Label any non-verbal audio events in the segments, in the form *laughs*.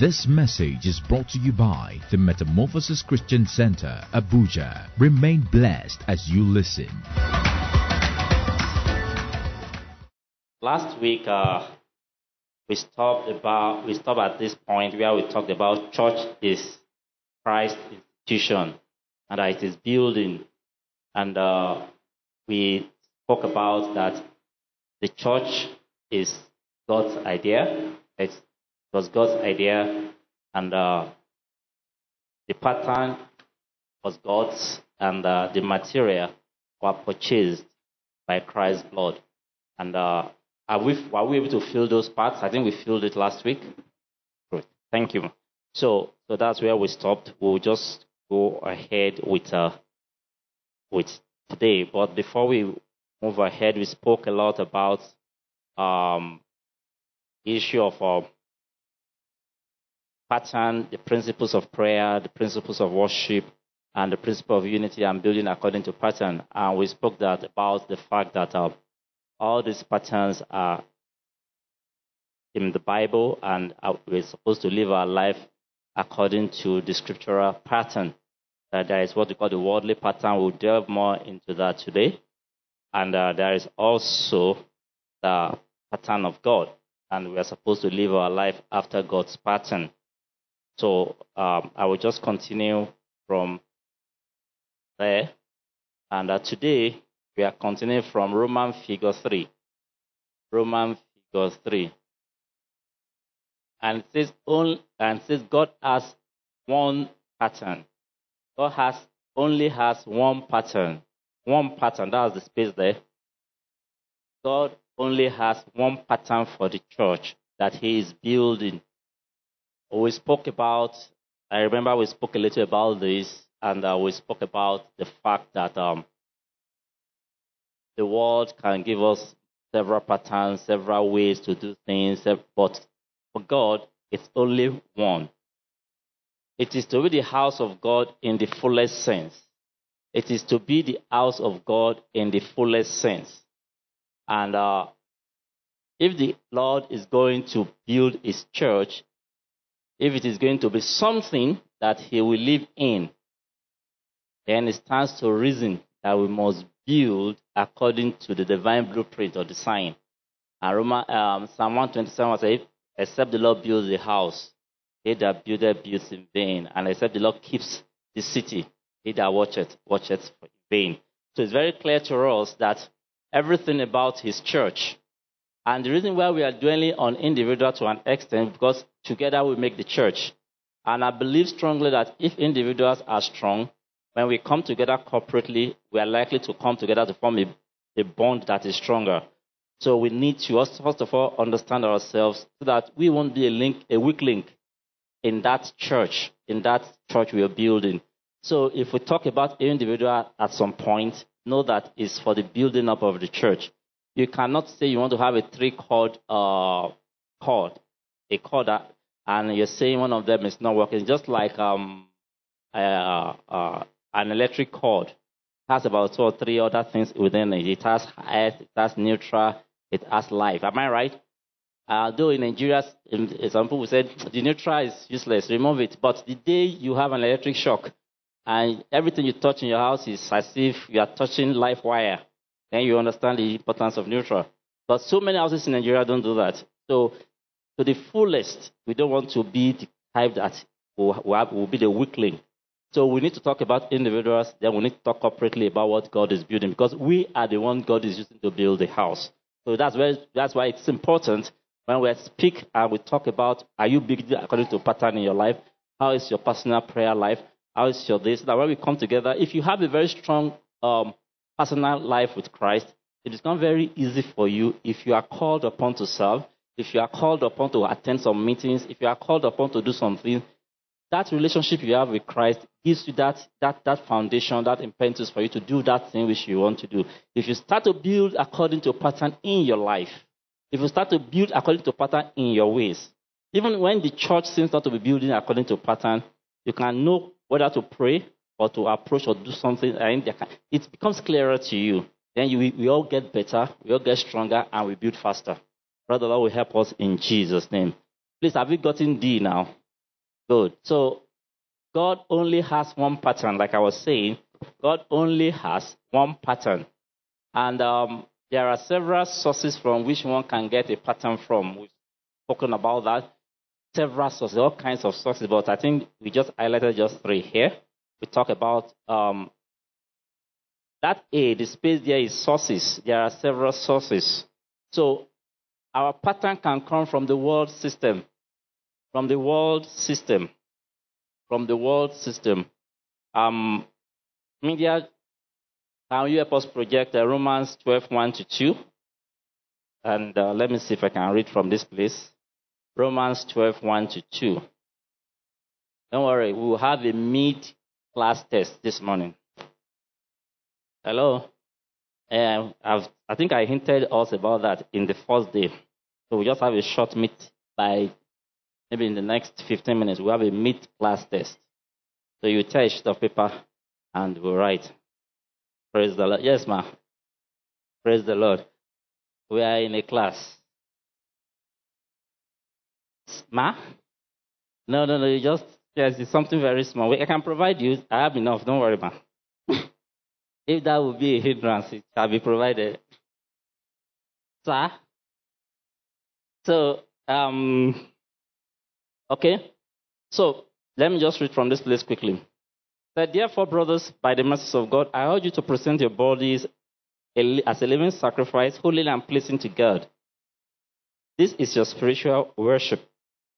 This message is brought to you by the Metamorphosis Christian Center, Abuja. Remain blessed as you listen. Last week, uh, we stopped about we stopped at this point where we talked about church is Christ institution and that it is building, and uh, we spoke about that the church is God's idea. Was God's idea, and uh, the pattern was God's, and uh, the material were purchased by Christ's blood. And uh, are we, were we able to fill those parts? I think we filled it last week. Good. Thank you. So, so that's where we stopped. We'll just go ahead with uh, with today. But before we move ahead, we spoke a lot about um, issue of uh, pattern, the principles of prayer, the principles of worship, and the principle of unity and building according to pattern. And we spoke that about the fact that uh, all these patterns are in the Bible, and uh, we're supposed to live our life according to the scriptural pattern. Uh, there is what we call the worldly pattern. We'll delve more into that today. And uh, there is also the pattern of God. And we are supposed to live our life after God's pattern. So um, I will just continue from there. And uh, today we are continuing from Roman figure 3. Roman figure 3. And it says, only, and says God has one pattern. God has only has one pattern. One pattern. That's the space there. God only has one pattern for the church that He is building. We spoke about. I remember we spoke a little about this, and uh, we spoke about the fact that um, the world can give us several patterns, several ways to do things, but for God, it's only one. It is to be the house of God in the fullest sense. It is to be the house of God in the fullest sense. And uh, if the Lord is going to build his church, if it is going to be something that he will live in, then it stands to reason that we must build according to the divine blueprint or design. And um, Psalm 127 says, except the Lord builds the house, he that buildeth builds in vain. And except the Lord keeps the city, he that watcheth, watcheth in vain. So it's very clear to us that everything about his church, and the reason why we are dwelling on individual to an extent, because together we make the church. And I believe strongly that if individuals are strong, when we come together corporately, we are likely to come together to form a, a bond that is stronger. So we need to, first of all, understand ourselves so that we won't be a link, a weak link in that church, in that church we are building. So if we talk about individual at some point, know that it's for the building up of the church. You cannot say you want to have a three chord uh, chord, a chord that, and you're saying one of them is not working. Just like um, uh, uh, an electric cord has about two or three other things within it. It has earth, it has neutral, it has life. Am I right? Uh, though in Nigeria, some people said the neutral is useless, remove it. But the day you have an electric shock and everything you touch in your house is as if you are touching live wire, then you understand the importance of neutral. But so many houses in Nigeria don't do that. So, to the fullest, we don't want to be the type that will, will be the weakling. So we need to talk about individuals, then we need to talk corporately about what God is building because we are the one God is using to build the house. So that's why, that's why it's important when we speak and we talk about are you building according to pattern in your life? How is your personal prayer life? How is your this? That when we come together, if you have a very strong um, personal life with Christ, it becomes very easy for you if you are called upon to serve, if you are called upon to attend some meetings, if you are called upon to do something, that relationship you have with Christ gives you that, that, that foundation, that impetus for you to do that thing which you want to do. If you start to build according to a pattern in your life, if you start to build according to a pattern in your ways, even when the church seems not to be building according to pattern, you can know whether to pray or to approach or do something, it becomes clearer to you. Then you, we all get better, we all get stronger, and we build faster. Brother, Lord will help us in Jesus' name. Please, have you gotten D now? Good. So God only has one pattern, like I was saying. God only has one pattern. And um, there are several sources from which one can get a pattern from. We've spoken about that. Several sources, all kinds of sources, but I think we just highlighted just three here. We talk about um, that A, the space there is sources. There are several sources. So our pattern can come from the world system. From the world system. From the world system. Um, media, can you help us project uh, Romans 12, 1 to 2? And uh, let me see if I can read from this place. Romans 12, 1 to 2. Don't worry, we will have a mid class test this morning. Hello? Um, i think I hinted us about that in the first day. So we just have a short meet by maybe in the next 15 minutes. We have a meet class test. So you tear a sheet of paper and we write. Praise the Lord. Yes, ma. Praise the Lord. We are in a class. Ma? No, no, no. You just, yes, it's something very small. I can provide you. I have enough. Don't worry, ma. *laughs* If that would be a hindrance, it shall be provided. Sir? So, um, okay. So, let me just read from this place quickly. That therefore, brothers, by the mercies of God, I urge you to present your bodies as a living sacrifice, holy and pleasing to God. This is your spiritual worship.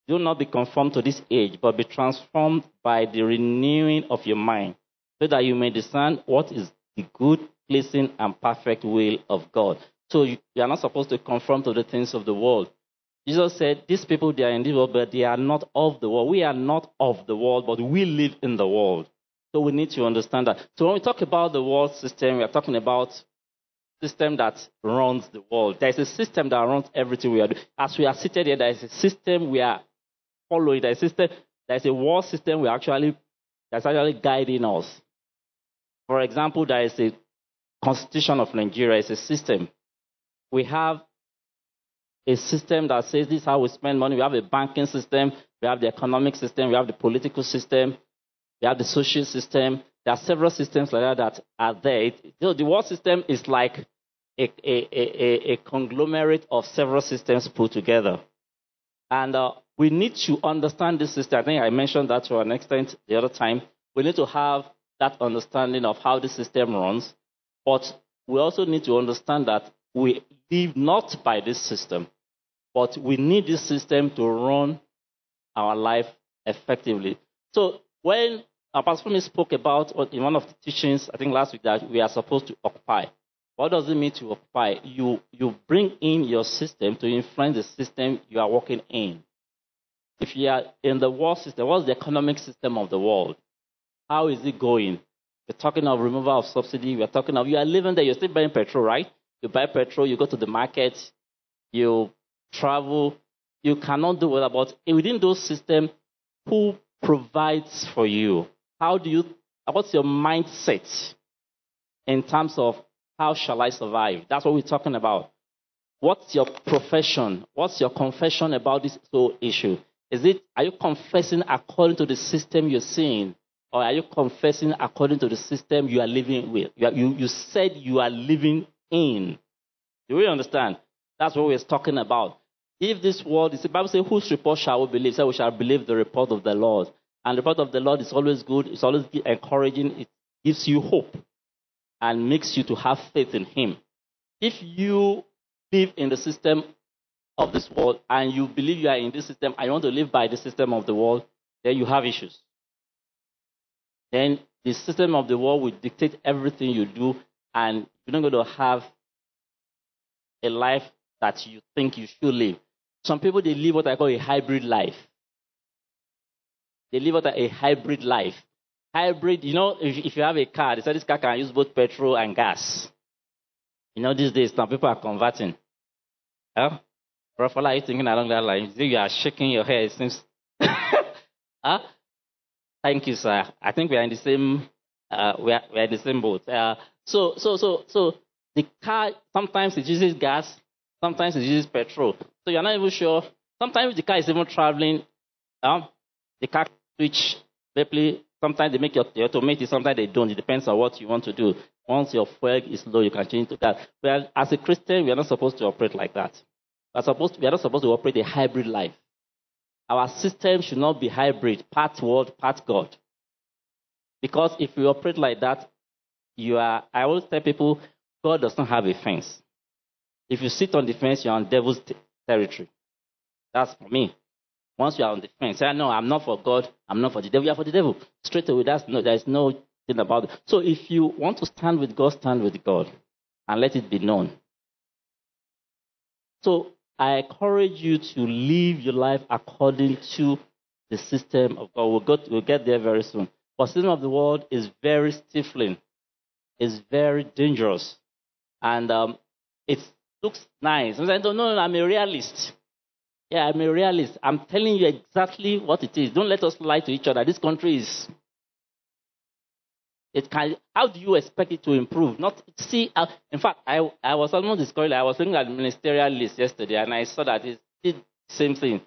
Do not be conformed to this age, but be transformed by the renewing of your mind, so that you may discern what is the good, pleasing, and perfect will of God. So you, you are not supposed to conform to the things of the world. Jesus said, These people, they are in the world, but they are not of the world. We are not of the world, but we live in the world. So we need to understand that. So when we talk about the world system, we are talking about system that runs the world. There is a system that runs everything we are doing. As we are seated here, there is a system we are following. There is a system, there is a world system we actually that's actually guiding us. For example, there is a constitution of Nigeria, it's a system. We have a system that says this is how we spend money. We have a banking system, we have the economic system, we have the political system, we have the social system. There are several systems like that that are there. So the world system is like a, a, a, a conglomerate of several systems put together. And uh, we need to understand this system. I think I mentioned that to an extent the other time. We need to have that understanding of how the system runs, but we also need to understand that we live not by this system, but we need this system to run our life effectively. So when our pastor spoke about in one of the teachings, I think last week, that we are supposed to occupy. What does it mean to occupy? You you bring in your system to influence the system you are working in. If you are in the world system, what's the economic system of the world? How is it going? We're talking of removal of subsidy. We're talking of you are living there. You're still buying petrol, right? You buy petrol. You go to the market. You travel. You cannot do without. But within those systems, who provides for you? How do you? What's your mindset in terms of how shall I survive? That's what we're talking about. What's your profession? What's your confession about this whole issue? Is it are you confessing according to the system you're seeing? Or are you confessing according to the system you are living with? You, are, you, you said you are living in. Do we understand? That's what we're talking about. If this world is the Bible says, whose report shall we believe? So we shall believe the report of the Lord. And the report of the Lord is always good, it's always encouraging, it gives you hope and makes you to have faith in Him. If you live in the system of this world and you believe you are in this system and you want to live by the system of the world, then you have issues then the system of the world will dictate everything you do, and you're not going to have a life that you think you should live. Some people they live what I call a hybrid life. They live what a hybrid life. Hybrid, you know, if, if you have a car, they say this car can use both petrol and gas. You know, these days some people are converting. Huh? Rafaela, are you thinking along that line? You are shaking your head. It seems. *laughs* huh? Thank you, sir. I think we are in the same uh, we, are, we are in the same boat. Uh, so so so so the car sometimes it uses gas, sometimes it uses petrol. So you're not even sure. Sometimes the car is even traveling. Um, the car switch. Maybe sometimes they make your, your automatic, sometimes they don't. It depends on what you want to do. Once your fuel is low, you can change to that. Well, as a Christian, we are not supposed to operate like that. We are, supposed to, we are not supposed to operate a hybrid life. Our system should not be hybrid, part world, part God. Because if you operate like that, you are, I always tell people, God does not have a fence. If you sit on the fence, you're on devil's territory. That's for me. Once you are on the fence, say, no, I'm not for God, I'm not for the devil, you are for the devil. Straight away, that's no, there's no thing about it. So if you want to stand with God, stand with God and let it be known. So I encourage you to live your life according to the system of God. We'll, we'll get there very soon. But system of the world is very stifling. It's very dangerous. And um, it looks nice. I don't know, I'm a realist. Yeah, I'm a realist. I'm telling you exactly what it is. Don't let us lie to each other. This country is. It can. How do you expect it to improve? Not see. Uh, in fact, I I was almost discouraged. I was looking at the ministerial list yesterday, and I saw that it's the same thing.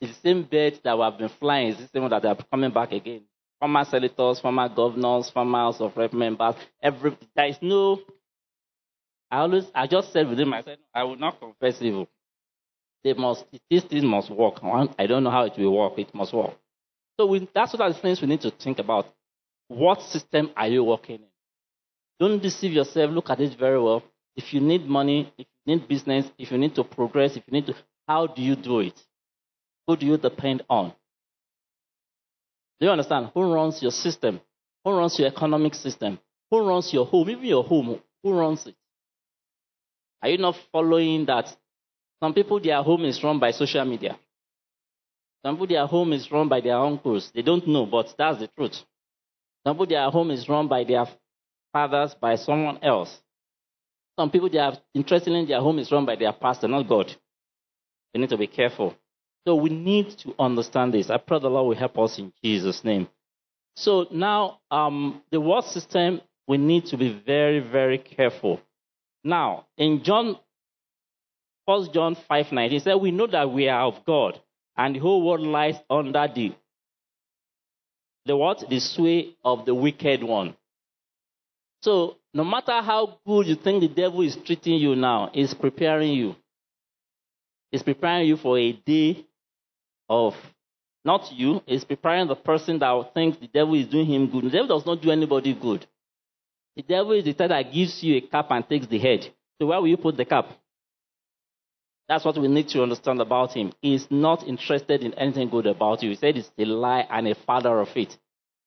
It's the same birds that we have been flying. It's the same one that are coming back again. Former senators, former governors, former House of Rep members. Every there is no. I always I just said within myself, I will not confess evil. They must, this thing must work. I don't know how it will work. It must work. So we, that's what are the things we need to think about. What system are you working in? Don't deceive yourself. Look at it very well. If you need money, if you need business, if you need to progress, if you need to, how do you do it? Who do you depend on? Do you understand? Who runs your system? Who runs your economic system? Who runs your home? Even your home, who runs it? Are you not following that some people, their home is run by social media. Some people, their home is run by their uncles. They don't know, but that's the truth. Some people, their home is run by their fathers, by someone else. Some people, they are interested in their home is run by their pastor, not God. We need to be careful. So we need to understand this. I pray the Lord will help us in Jesus' name. So now, um, the world system, we need to be very, very careful. Now, in John 1 John 5 19 said, We know that we are of God, and the whole world lies under the the what? The sway of the wicked one. So no matter how good you think the devil is treating you now, he's preparing you. He's preparing you for a day of not you, he's preparing the person that thinks the devil is doing him good. The devil does not do anybody good. The devil is the type that gives you a cap and takes the head. So where will you put the cap? That's what we need to understand about him. He's not interested in anything good about you. He said it's a lie and a father of it.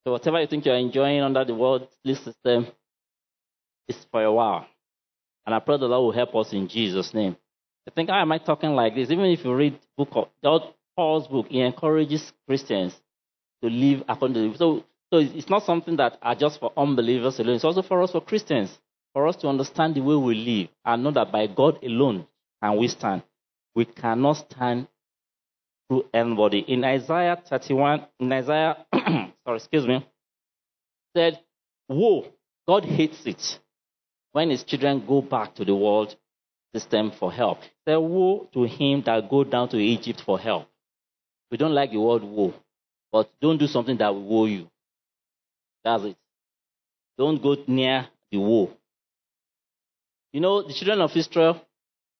So whatever you think you're enjoying under the worldly system is for a while. And I pray the Lord will help us in Jesus' name. I think, how am I talking like this? Even if you read book of Paul's book, he encourages Christians to live according to so so it's not something that are just for unbelievers alone. It's also for us for Christians, for us to understand the way we live and know that by God alone can we stand we cannot stand through anybody. In Isaiah 31, in Isaiah, *clears throat* sorry, excuse me, said, Woe, God hates it when his children go back to the world system for help. Say, Woe to him that go down to Egypt for help. We don't like the word woe, but don't do something that will woe you. That's it. Don't go near the woe. You know, the children of Israel,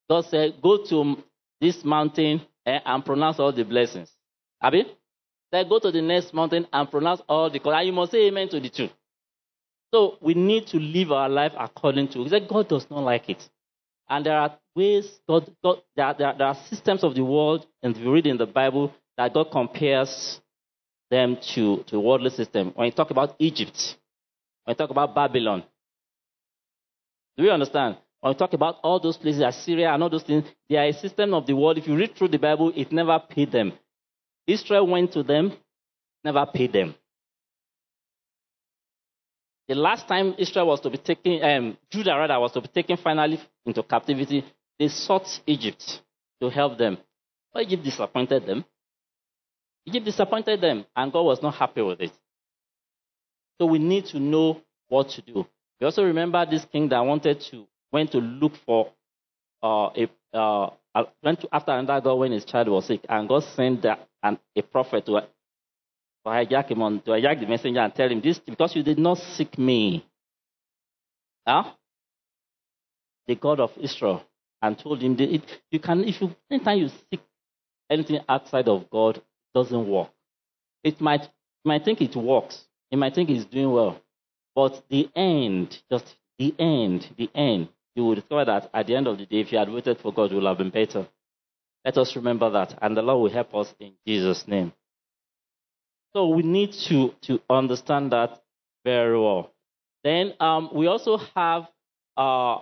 God said, Go to this mountain eh, and pronounce all the blessings. Abi? Then go to the next mountain and pronounce all the And you must say amen to the two. So we need to live our life according to. He said God does not like it. And there are ways, God, God there, there, there, are systems of the world, and you read in the Bible, that God compares them to, to worldly system. When you talk about Egypt, when you talk about Babylon, do you understand? When we talk about all those places, Assyria and all those things, they are a system of the world. If you read through the Bible, it never paid them. Israel went to them, never paid them. The last time Israel was to be taken, um, Judah rather was to be taken finally into captivity, they sought Egypt to help them. But Egypt disappointed them. Egypt disappointed them, and God was not happy with it. So we need to know what to do. We also remember this king that wanted to went to look for uh, a uh, went to after another God when his child was sick, and God sent that, and a prophet to hijack him on to hijack the messenger and tell him this because you did not seek me. Huh? The God of Israel and told him that it, you can if you anytime you seek anything outside of God, it doesn't work. It might you might think it works. You might think it's doing well. But the end, just the end, the end, you will discover that at the end of the day, if you had waited for God, it would have been better. Let us remember that, and the Lord will help us in Jesus' name. So we need to, to understand that very well. Then um, we also have uh,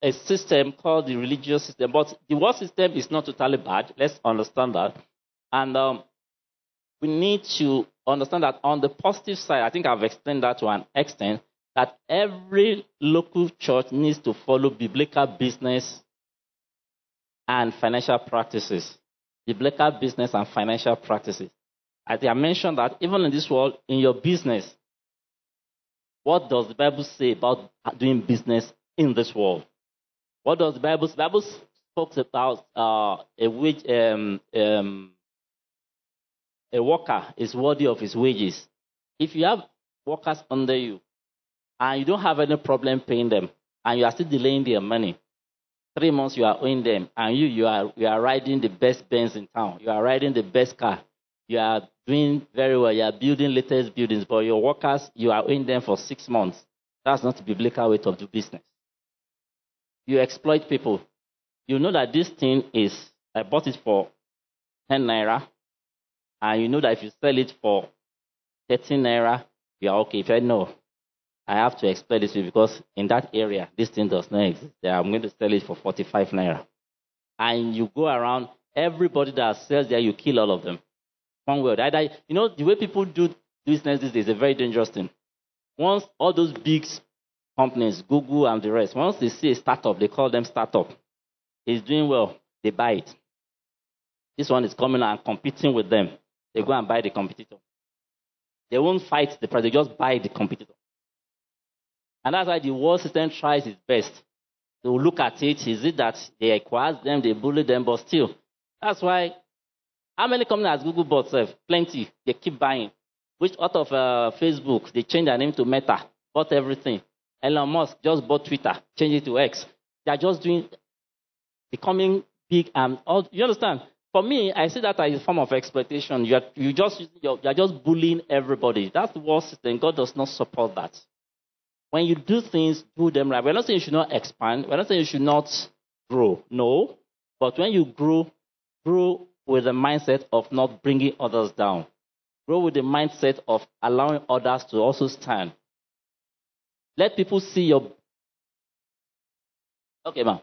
a system called the religious system, but the world system is not totally bad. Let's understand that. And um, we need to understand that on the positive side, I think I've explained that to an extent, that every local church needs to follow biblical business and financial practices. Biblical business and financial practices. I think I mentioned that even in this world, in your business, what does the Bible say about doing business in this world? What does the Bible? The Bible talks about uh, a wage, um, um, a worker is worthy of his wages. If you have workers under you and you don't have any problem paying them, and you are still delaying their money, three months you are owing them, and you you are you are riding the best Benz in town, you are riding the best car, you are doing very well, you are building latest buildings, but your workers you are owing them for six months. That's not biblical way to do business. You exploit people. You know that this thing is I bought it for 10 naira, and you know that if you sell it for 13 naira, you are okay. If I know, I have to explain this to you because in that area, this thing does not exist. I'm going to sell it for 45 naira. And you go around, everybody that sells there, you kill all of them. One word. or the other. You know, the way people do business these days is a very dangerous thing. Once all those big companies, Google and the rest, once they see a startup, they call them startup. It's doing well, they buy it. This one is coming and competing with them. They go and buy the competitor. They won't fight the price, they just buy the competitor. And that's why the world system tries its best. to look at it. Is it that they acquire them, they bully them, but still. That's why, how many companies has Google bought? Self? Plenty. They keep buying. Which out of uh, Facebook, they changed their name to Meta, bought everything. Elon Musk just bought Twitter, changed it to X. They are just doing, becoming big and all. You understand? For me, I see that as a form of exploitation. You are, you just, you are just bullying everybody. That's the world system. God does not support that. When you do things, do them right. We're not saying you should not expand. We're not saying you should not grow. No. But when you grow, grow with the mindset of not bringing others down. Grow with the mindset of allowing others to also stand. Let people see your. Okay, ma'am.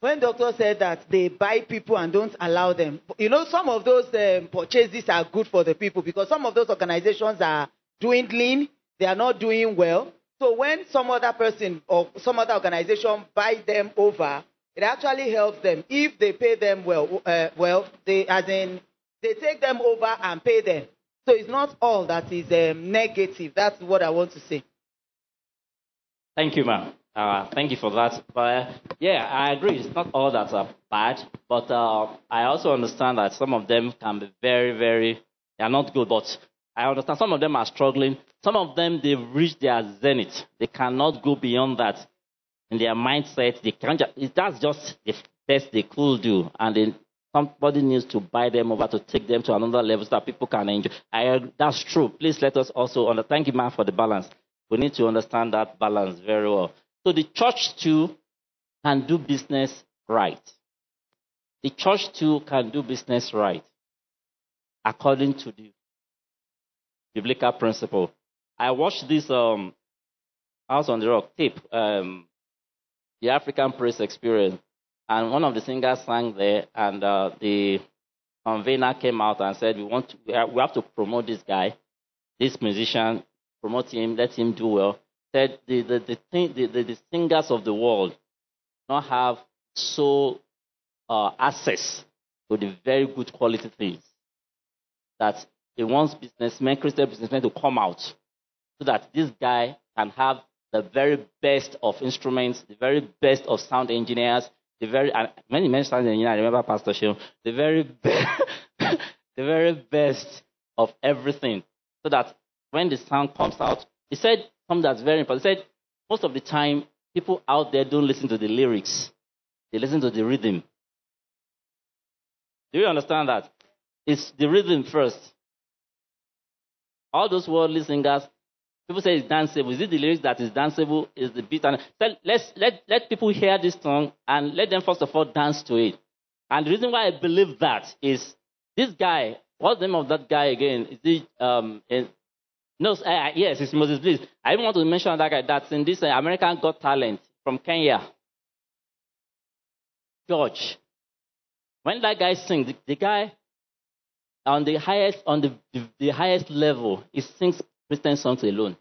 When doctors said that they buy people and don't allow them, you know, some of those um, purchases are good for the people because some of those organizations are dwindling, they are not doing well. So when some other person or some other organization buy them over, it actually helps them if they pay them well. Uh, well, they as in they take them over and pay them. So it's not all that is um, negative. That's what I want to say. Thank you, ma'am. Uh, thank you for that. But uh, yeah, I agree. It's not all that are bad, but uh, I also understand that some of them can be very, very. They are not good, but I understand some of them are struggling. Some of them they've reached their zenith. They cannot go beyond that in their mindset. They can't. Just, that's just the best they could do, and then somebody needs to buy them over to take them to another level so that people can enjoy. I, that's true. Please let us also understand. Thank you, man, for the balance. We need to understand that balance very well. So the church too can do business right. The church too can do business right according to the biblical principle. I watched this um, House on the Rock tape, um, the African Praise Experience, and one of the singers sang there, and uh, the convener came out and said, "We want, to, we, have, to promote this guy, this musician, promote him, let him do well." Said the the the, thing, the, the, the singers of the world not have so uh, access to the very good quality things that he wants businessmen, Christian businessmen, to come out so that this guy can have the very best of instruments, the very best of sound engineers, the very and you sound engineer, I remember Pastor Shion, the very best, *laughs* the very best of everything so that when the sound comes out, he said something that's very important. He said most of the time people out there don't listen to the lyrics, they listen to the rhythm. Do you understand that? It's the rhythm first. All those worldly singers, people say it's danceable. Is it the lyrics that is danceable? Is the beat? And let's let let people hear this song and let them first of all dance to it. And the reason why I believe that is this guy. What's the name of that guy again? Is he um? In, no, uh, yes, it's Moses Bliss. I even want to mention that guy that's in this uh, American Got Talent from Kenya. George. When that guy sings, the, the guy on the highest on the, the, highest level, he sings Christian songs alone.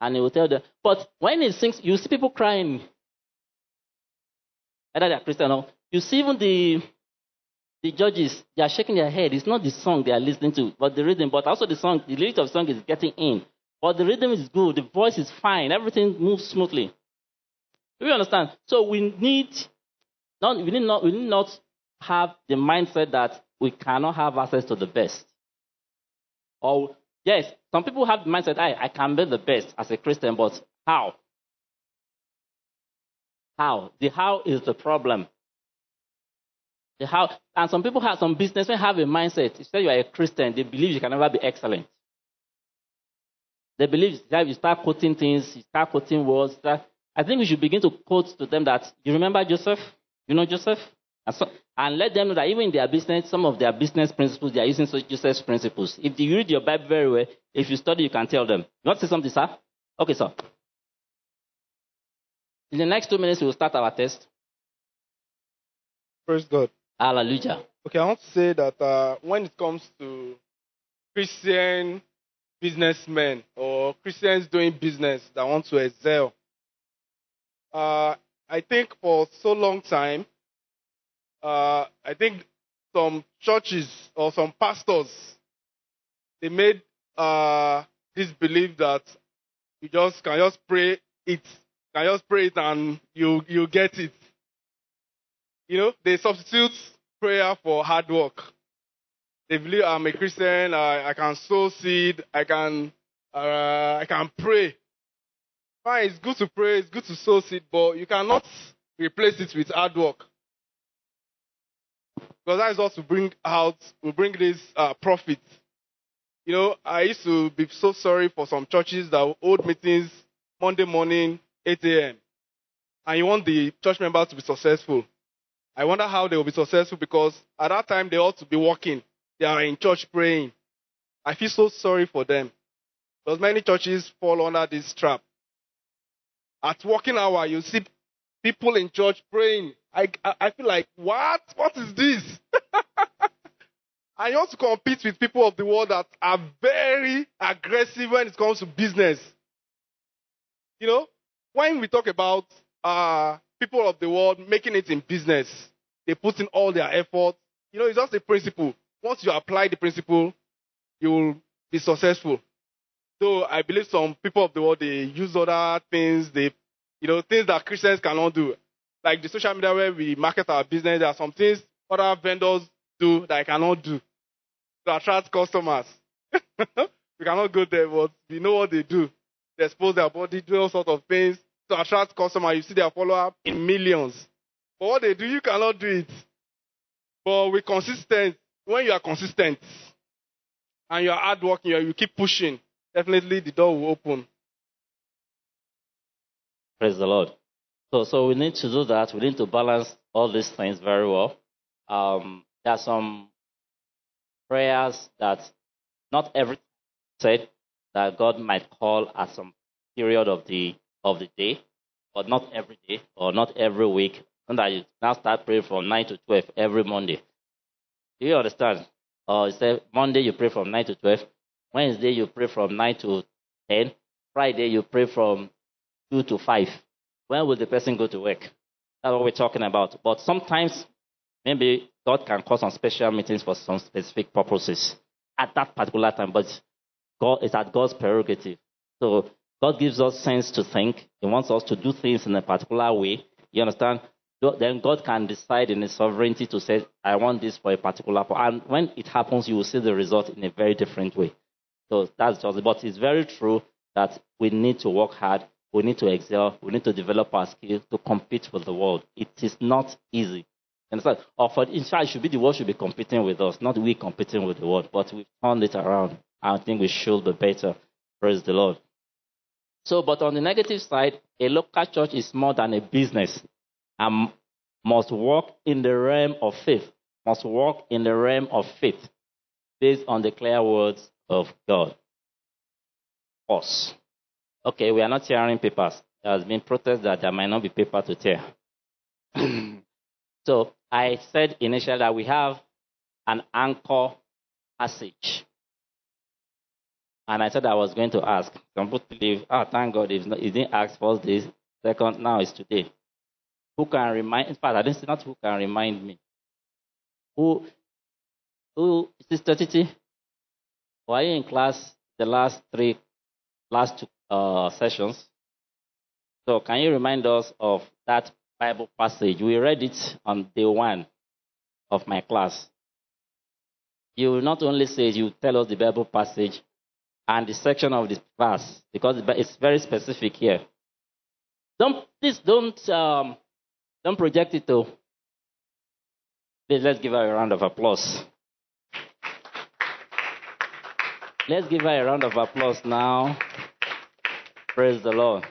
And he will tell them, but when he sings, you see people crying. Either they're Christian or you see even the the judges, they are shaking their head. It's not the song they are listening to, but the rhythm. But also the song, the lyrics of the song is getting in. But the rhythm is good, the voice is fine, everything moves smoothly. Do you understand? So we need not we need not we need not have the mindset that we cannot have access to the best. Or yes, some people have the mindset, I, I can be the best as a Christian, but how? How? The how is the problem. The how and some people have some businessmen have a mindset. You say you are a Christian, they believe you can never be excellent. They believe that you start quoting things, you start quoting words. I think we should begin to quote to them that you remember Joseph? You know Joseph? And, so, and let them know that even in their business, some of their business principles, they are using Joseph's principles. If you read your Bible very well, if you study, you can tell them. You want to say something, sir? Okay, sir. In the next two minutes, we will start our test. Praise God. Hallelujah. Okay, I want to say that uh, when it comes to Christian businessmen or Christians doing business that want to excel, uh, I think for so long time, uh, I think some churches or some pastors they made uh, this belief that you just can just pray it, can just pray it and you you get it. You know, they substitute prayer for hard work. They believe I'm a Christian, I, I can sow seed, I can uh, I can pray. Fine, it's good to pray, it's good to sow seed, but you cannot replace it with hard work. Because that is what will bring out, will bring this uh, profit. You know, I used to be so sorry for some churches that hold meetings Monday morning, 8 a.m. And you want the church members to be successful. I wonder how they will be successful because at that time they ought to be working. They are in church praying. I feel so sorry for them. Because many churches fall under this trap. At working hour, you see people in church praying. I, I feel like, what? What is this? *laughs* I want to compete with people of the world that are very aggressive when it comes to business. You know, when we talk about uh, people of the world making it in business, they put in all their effort. You know, it's just a principle. Once you apply the principle, you will be successful. So I believe some people of the world they use other things, they you know, things that Christians cannot do. Like the social media where we market our business, there are some things other vendors do that I cannot do to attract customers. *laughs* we cannot go there, but we know what they do. They expose their body, do all sorts of things to attract customers. You see their follow up in millions. But what they do, you cannot do it. But with consistent, when you are consistent and you are hardworking, you keep pushing, definitely the door will open. Praise the Lord. So, so we need to do that. We need to balance all these things very well. Um, there are some prayers that not every said that God might call at some period of the of the day, but not every day or not every week. And that you now start praying from nine to twelve every Monday. Do you understand? Or uh, say Monday you pray from nine to twelve, Wednesday you pray from nine to ten, Friday you pray from two to five. When will the person go to work? That's what we're talking about. But sometimes, maybe God can call some special meetings for some specific purposes at that particular time. But God is at God's prerogative. So God gives us sense to think. He wants us to do things in a particular way. You understand? then God can decide in His sovereignty to say, I want this for a particular point. And when it happens, you will see the result in a very different way. So that's just. But it's very true that we need to work hard, we need to excel, we need to develop our skills to compete with the world. It is not easy. Understand? Or uh, for, in fact, it should be the world should be competing with us, not we competing with the world. But we've turned it around. I think we should be better. Praise the Lord. So, but on the negative side, a local church is more than a business and must work in the realm of faith, must work in the realm of faith based on the clear words of God. Us. Okay, we are not tearing papers. There has been protest that there might not be paper to tear. *clears throat* so I said initially that we have an anchor passage. And I said I was going to ask. Some people believe, oh, thank God, he didn't ask first this, second, now is today. Who can remind, in fact, I didn't say not who can remind me. Who, who, Sister Titi, were you in class the last three, last two uh, sessions? So can you remind us of that Bible passage? We read it on day one of my class. You will not only say, you tell us the Bible passage and the section of the verse, because it's very specific here. Don't, please don't um, don't project it though. Please, let's give her a round of applause. Let's give her a round of applause now. Praise the Lord.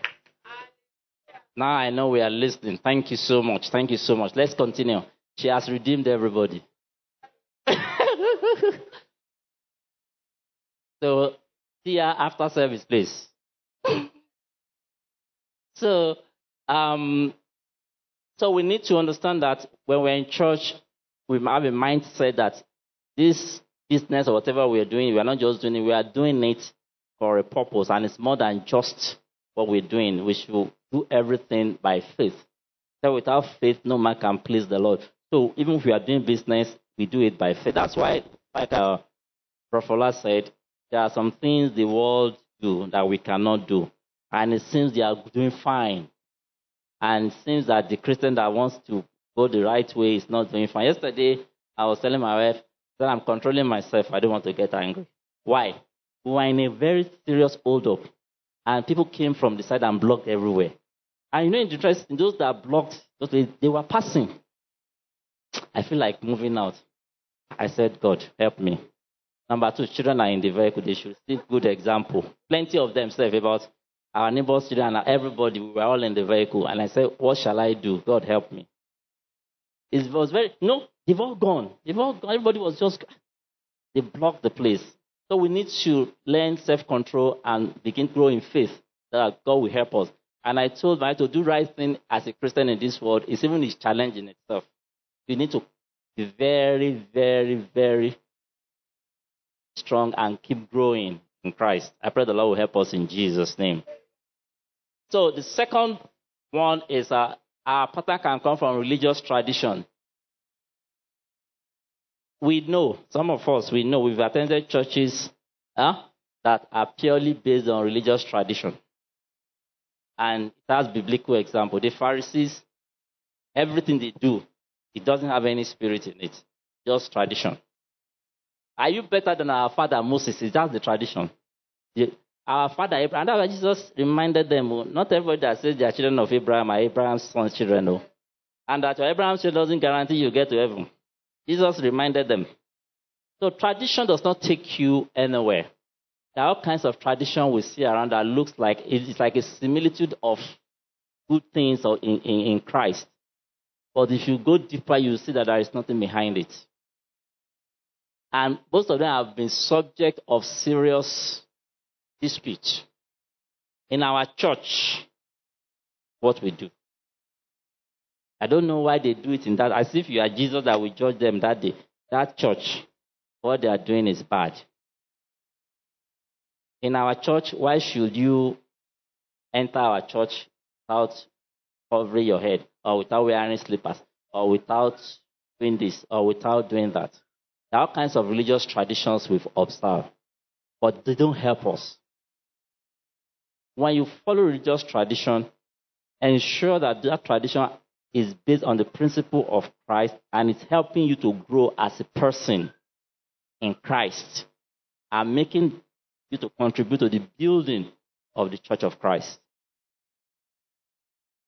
Now I know we are listening. Thank you so much. Thank you so much. Let's continue. She has redeemed everybody. *laughs* so, see after service, please. *laughs* so, um, so we need to understand that when we're in church, we have a mindset that this business or whatever we are doing, we are not just doing it, we are doing it for a purpose, and it's more than just what we're doing. We should do everything by faith. So without faith, no man can please the Lord. So even if we are doing business, we do it by faith. That's why, like uh, Prophet said, there are some things the world do that we cannot do. And it seems they are doing fine. And seems that the Christian that wants to go the right way is not doing fine. Yesterday, I was telling my wife that I'm controlling myself. I don't want to get angry. Why? We were in a very serious hold up. And people came from the side and blocked everywhere. And you know, interesting, those that blocked, those, they, were passing. I feel like moving out. I said, God, help me. Number two, children are in the vehicle. They should see good example. Plenty of them say about our neighbors, children, and everybody, we were all in the vehicle. And I said, What shall I do? God help me. It was very, no, they've all gone. They've all gone. Everybody was just, they blocked the place. So we need to learn self control and begin to grow in faith that God will help us. And I told my to do right thing as a Christian in this world is even a challenge in itself. You need to be very, very, very strong and keep growing in Christ. I pray the Lord will help us in Jesus' name. So the second one is uh, our pattern can come from religious tradition. We know, some of us, we know we've attended churches huh, that are purely based on religious tradition. And it has biblical example. The Pharisees, everything they do, it doesn't have any spirit in it, just tradition. Are you better than our father Moses? Is that the tradition? The, our father Abraham. And Jesus reminded them, oh, not everybody that says they are children of Abraham are Abraham's son's children. No. And that your Abraham's children doesn't guarantee you get to heaven. Jesus reminded them. So tradition does not take you anywhere. There are all kinds of tradition we see around that looks like it's like a similitude of good things in, in, in Christ. But if you go deeper, you see that there is nothing behind it. And most of them have been subject of serious dispute. In our church, what we do. I don't know why they do it in that, as if you are Jesus that will judge them that day. That church, what they are doing is bad. In our church, why should you enter our church without covering your head, or without wearing slippers, or without doing this, or without doing that? There are all kinds of religious traditions we've observed, but they don't help us when you follow religious tradition, ensure that that tradition is based on the principle of Christ and it's helping you to grow as a person in Christ and making you to contribute to the building of the church of Christ.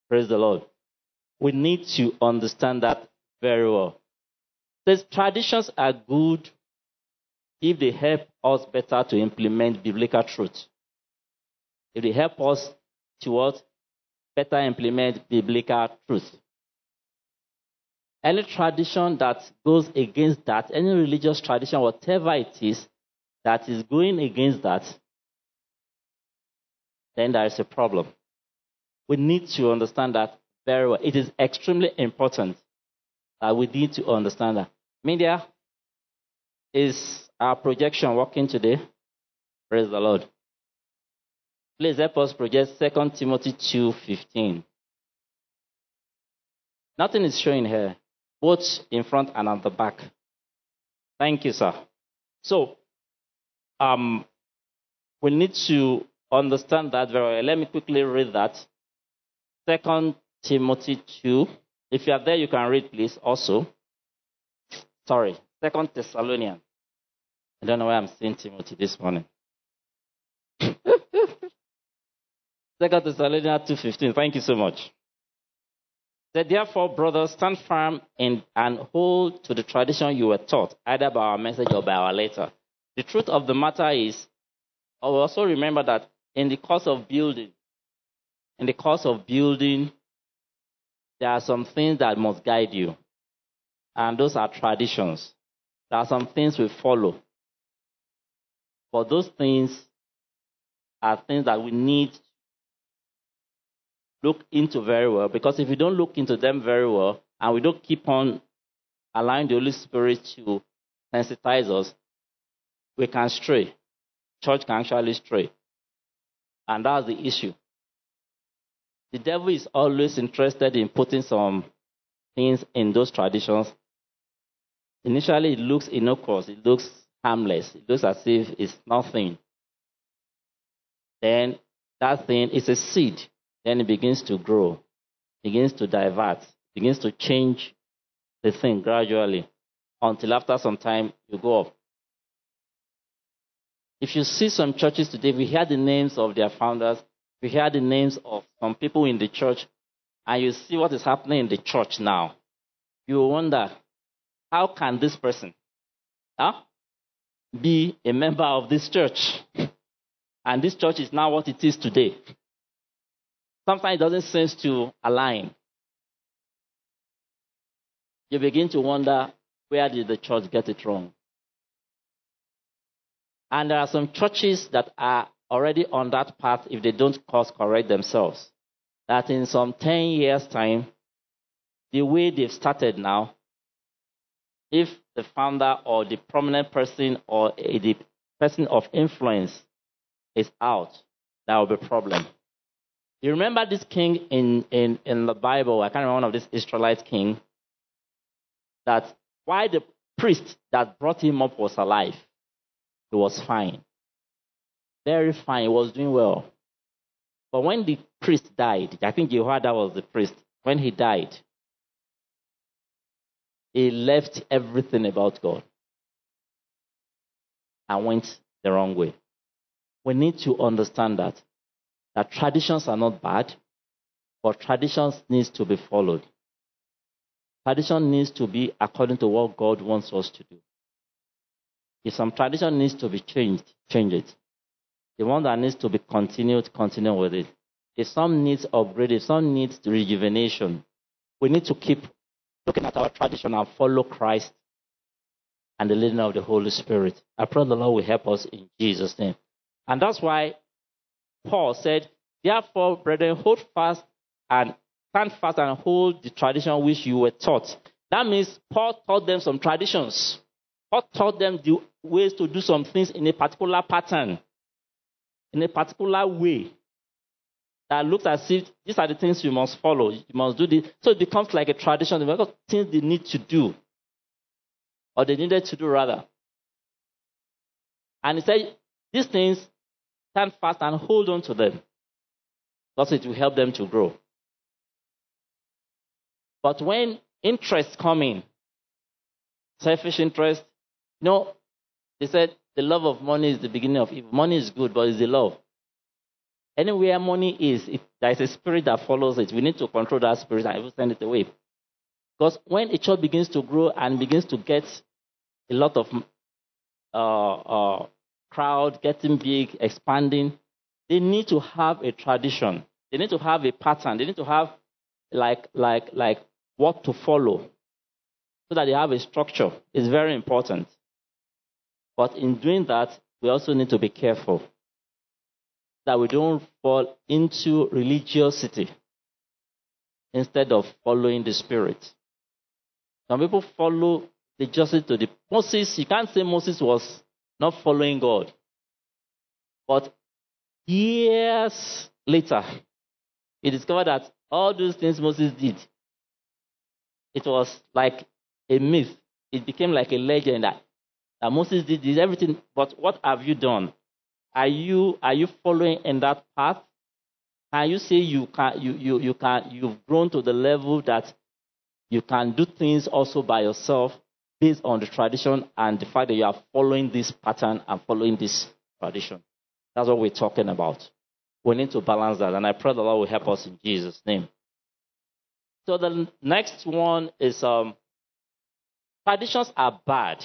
Praise the Lord. We need to understand that very well. These traditions are good if they help us better to implement biblical truth. If they help us to what? Better implement biblical truth. Any tradition that goes against that, any religious tradition, whatever it is, that is going against that, then there is a problem. We need to understand that very well. It is extremely important that we need to understand that. Media is our projection working today. Praise the Lord. Please help us project 2 Timothy 2:15. Nothing is showing here, both in front and at the back. Thank you, sir. So, um, we need to understand that very well. Let me quickly read that. Second Timothy 2. If you are there, you can read, please, also. Sorry, Second Thessalonians. I don't know why I'm seeing Timothy this morning. *laughs* Second Thessalonians 2.15. Thank you so much. Said, therefore, brothers, stand firm in, and hold to the tradition you were taught, either by our message or by our letter. The truth of the matter is, I will also remember that in the course of building, in the course of building, there are some things that must guide you. And those are traditions. There are some things we follow. But those things are things that we need look into very well. Because if we don't look into them very well and we don't keep on allowing the Holy Spirit to sensitize us, we can stray. Church can actually stray. And that's the issue. The devil is always interested in putting some things in those traditions. Initially, it looks innocuous, it looks harmless, it looks as if it's nothing. Then that thing is a seed. Then it begins to grow, begins to divert, begins to change the thing gradually until after some time you go up. If you see some churches today, we hear the names of their founders, we hear the names of some people in the church, and you see what is happening in the church now. You wonder, how can this person huh, be a member of this church? And this church is now what it is today. Sometimes it doesn't seem to align. You begin to wonder, where did the church get it wrong? And there are some churches that are already on that path if they don't course correct themselves. That in some 10 years' time, the way they've started now, if the founder or the prominent person or the person of influence is out, that will be a problem. You remember this king in, in, in the Bible, I can't remember one of these Israelite king, that why the priest that brought him up was alive, he was fine. Very fine, he was doing well. But when the priest died, I think that was the priest, when he died, he left everything about God and went the wrong way. We need to understand that that traditions are not bad, but traditions needs to be followed. Tradition needs to be according to what God wants us to do. If some tradition needs to be changed, change it. The one that needs to be continued, continue with it. If some needs upgrade, if some needs rejuvenation, we need to keep looking at our tradition and follow Christ and the leading of the Holy Spirit. I pray the Lord will help us in Jesus' name. And that's why Paul said, Therefore, brethren, hold fast and stand fast and hold the tradition which you were taught. That means Paul taught them some traditions. Paul taught them the ways to do some things in a particular pattern, in a particular way. That looks as if these are the things you must follow. You must do this. So it becomes like a tradition. The things they need to do, or they needed to do rather. And he said, these things stand fast and hold on to them. Because it will help them to grow. But when interests come in, selfish interest, you know, they said the love of money is the beginning of evil. Money is good, but it's the love. Anywhere money is, it, there is a spirit that follows it. We need to control that spirit and send it away. Because when a church begins to grow and begins to get a lot of uh, uh, crowd, getting big, expanding, they need to have a tradition. They need to have a pattern. They need to have like like like what to follow so that they have a structure. It's very important. But in doing that, we also need to be careful that we don't fall into religiosity instead of following the spirit. Some people follow religiosity to the Moses. You can't say Moses was not following God, but years later, he discovered that all those things Moses did, it was like a myth. It became like a legend that, that Moses did this, everything. But what have you done? Are you are you following in that path? Can you say you can you, you, you can you've grown to the level that you can do things also by yourself based on the tradition and the fact that you are following this pattern and following this tradition. That's what we're talking about. We need to balance that, and I pray the Lord will help us in Jesus' name. So the next one is um, traditions are bad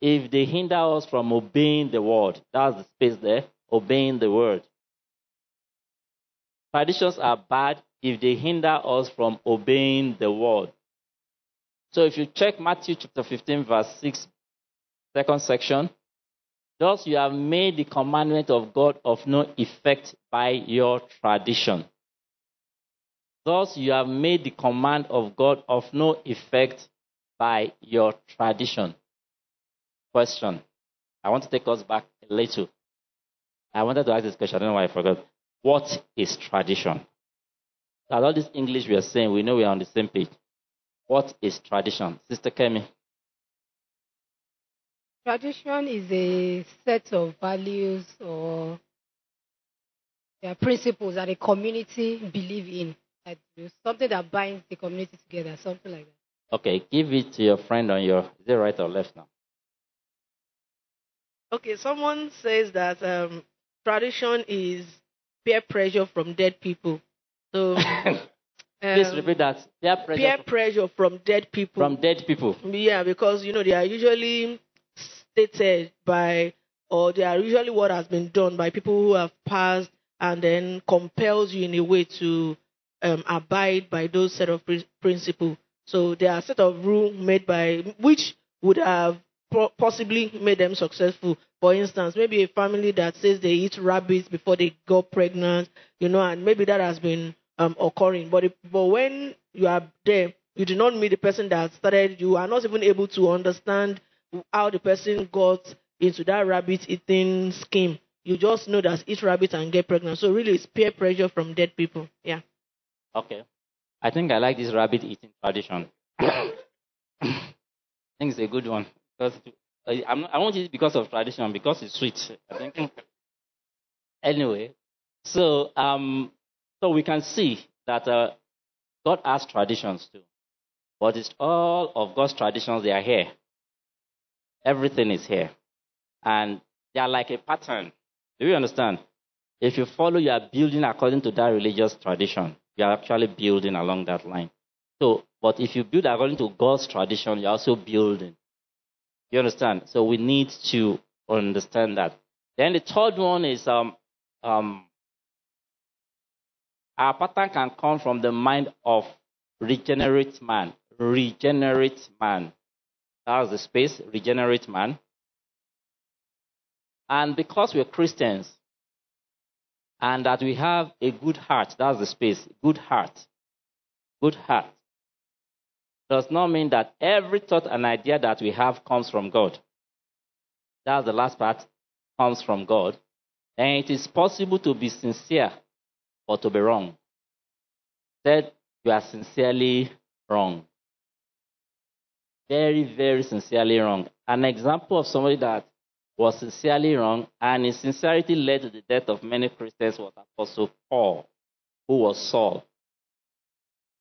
if they hinder us from obeying the word. That's the space there, obeying the word. Traditions are bad if they hinder us from obeying the word. So if you check Matthew chapter 15, verse 6, second section, thus you have made the commandment of God of no effect by your tradition. Thus you have made the command of God of no effect by your tradition. Question. I want to take us back a little. I wanted to ask this question. I don't know why I forgot. What is tradition? That all this English we are saying, we know we are on the same page. What is tradition? Sister Kemi. Tradition is a set of values or principles that a community believe in. Something that binds the community together, something like that. Okay, give it to your friend on your, is it right or left now? Okay, someone says that um, tradition is peer pressure from dead people. So, *laughs* um, please repeat that. Peer pressure. Peer from, pressure from dead people. From dead people. Yeah, because you know they are usually stated by, or they are usually what has been done by people who have passed, and then compels you in a way to um, abide by those set of pr- principles. So there are a set of rules made by which would have possibly made them successful. For instance, maybe a family that says they eat rabbits before they got pregnant, you know, and maybe that has been um, occurring. But if, but when you are there, you do not meet the person that started. You are not even able to understand how the person got into that rabbit eating scheme. You just know that eat rabbit and get pregnant. So really, it's peer pressure from dead people. Yeah. Okay. I think I like this rabbit eating tradition. *coughs* I think it's a good one because I'm not, I won't eat it because of tradition, because it's sweet. I think. anyway, so um, so we can see that uh, God has traditions too, but it's all of God's traditions. They are here. Everything is here, and they are like a pattern. Do you understand? If you follow, you are building according to that religious tradition. You are actually building along that line. So, but if you build according to God's tradition, you're also building. You understand? So we need to understand that. Then the third one is um, um, our pattern can come from the mind of regenerate man. Regenerate man. That's the space, regenerate man. And because we're Christians and that we have a good heart, that's the space, good heart. Good heart does not mean that every thought and idea that we have comes from God. That's the last part, comes from God. And it is possible to be sincere or to be wrong. Said you are sincerely wrong. Very, very sincerely wrong. An example of somebody that was sincerely wrong and his sincerity led to the death of many Christians was Apostle Paul, who was Saul.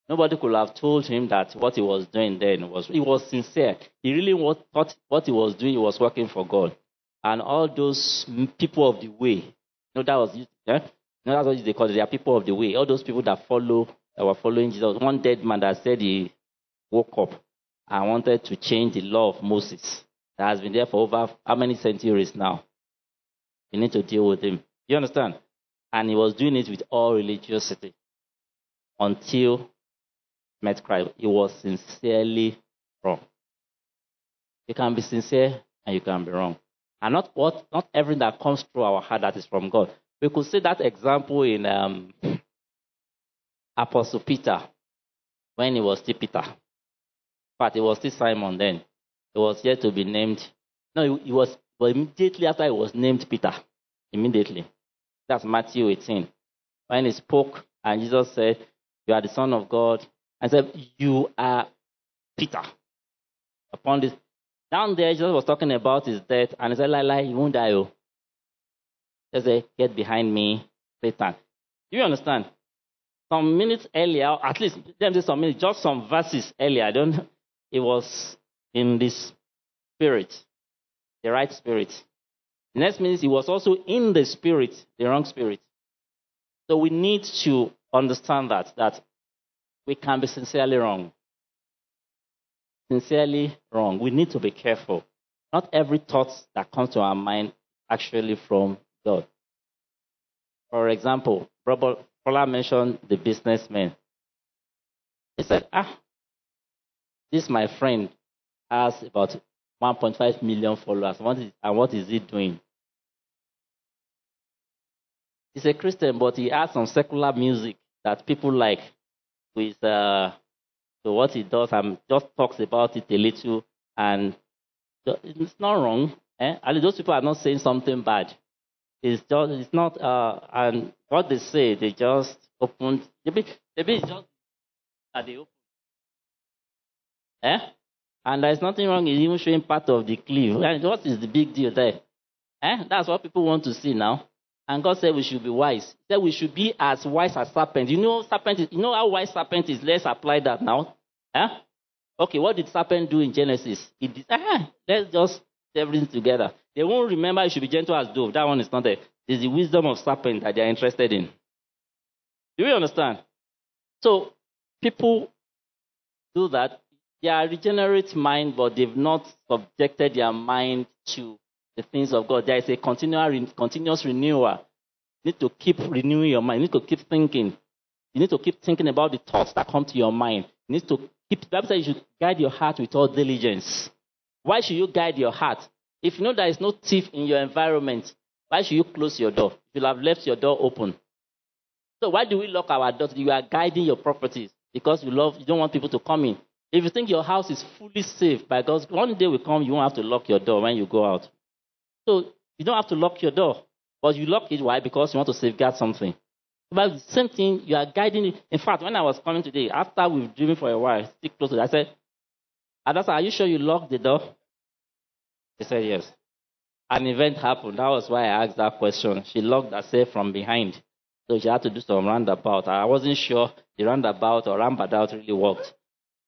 Nobody could have told him that what he was doing then was he was sincere. He really thought what he was doing was working for God. And all those people of the way, you know that was eh? You know, that's what they call it. They are people of the way. All those people that follow that were following Jesus. One dead man that said he woke up and wanted to change the law of Moses that has been there for over how many centuries now. You need to deal with him. You understand? And he was doing it with all religiosity until met Christ. He was sincerely wrong. You can be sincere and you can be wrong. And not what not everything that comes through our heart that is from God. We could see that example in um, Apostle Peter when he was still Peter. But it was still Simon then. He was yet to be named. No, he was well, immediately after he was named Peter. Immediately. That's Matthew 18. When he spoke and Jesus said, You are the Son of God. And said, You are Peter. Upon this. Down there, Jesus was talking about his death, and he said, Lie, lie, you won't die. Oh. He said, Get behind me, Satan. Do you understand? Some minutes earlier, at least say some minutes, just some verses earlier, I don't it was in this spirit, the right spirit. The next minute, he was also in the spirit, the wrong spirit. So we need to understand that that we can be sincerely wrong. Sincerely wrong. We need to be careful. Not every thought that comes to our mind actually from God. For example, Paula mentioned the businessman. He said, Ah, this my friend has about 1.5 million followers. What is, and what is he doing? He's a Christian, but he has some secular music that people like. With uh, so what he does, and just talks about it a little, and it's not wrong. Eh? Least those people are not saying something bad. It's just it's not uh, and what they say they just opened maybe maybe it's just that they open. Eh? And there's nothing wrong in even showing part of the cliff. And what is the big deal there? Eh? That's what people want to see now. And God said we should be wise. He said we should be as wise as serpent. You know serpent is, you know how wise serpent is? Let's apply that now. Eh? Okay, what did serpent do in Genesis? It did, ah, let's just everything together. They won't remember you should be gentle as dove. That one is not there. It's the wisdom of serpent that they're interested in. Do you understand? So people do that. They are regenerate mind, but they've not subjected their mind to the things of God. There is a continual, continuous renewal. You need to keep renewing your mind. You need to keep thinking. You need to keep thinking about the thoughts that come to your mind. You need to keep. The Bible says you should guide your heart with all diligence. Why should you guide your heart? If you know there is no thief in your environment, why should you close your door? If You should have left your door open. So why do we lock our doors? You are guiding your properties because you love. You don't want people to come in. If you think your house is fully safe by God's, one day will come, you won't have to lock your door when you go out. So you don't have to lock your door, but you lock it. Why? Because you want to safeguard something. But the same thing, you are guiding it. In fact, when I was coming today, after we've driven for a while, stick close to it, I said, Adasa, are you sure you locked the door? He said, yes. An event happened. That was why I asked that question. She locked herself from behind. So she had to do some roundabout. I wasn't sure the roundabout or roundabout really worked.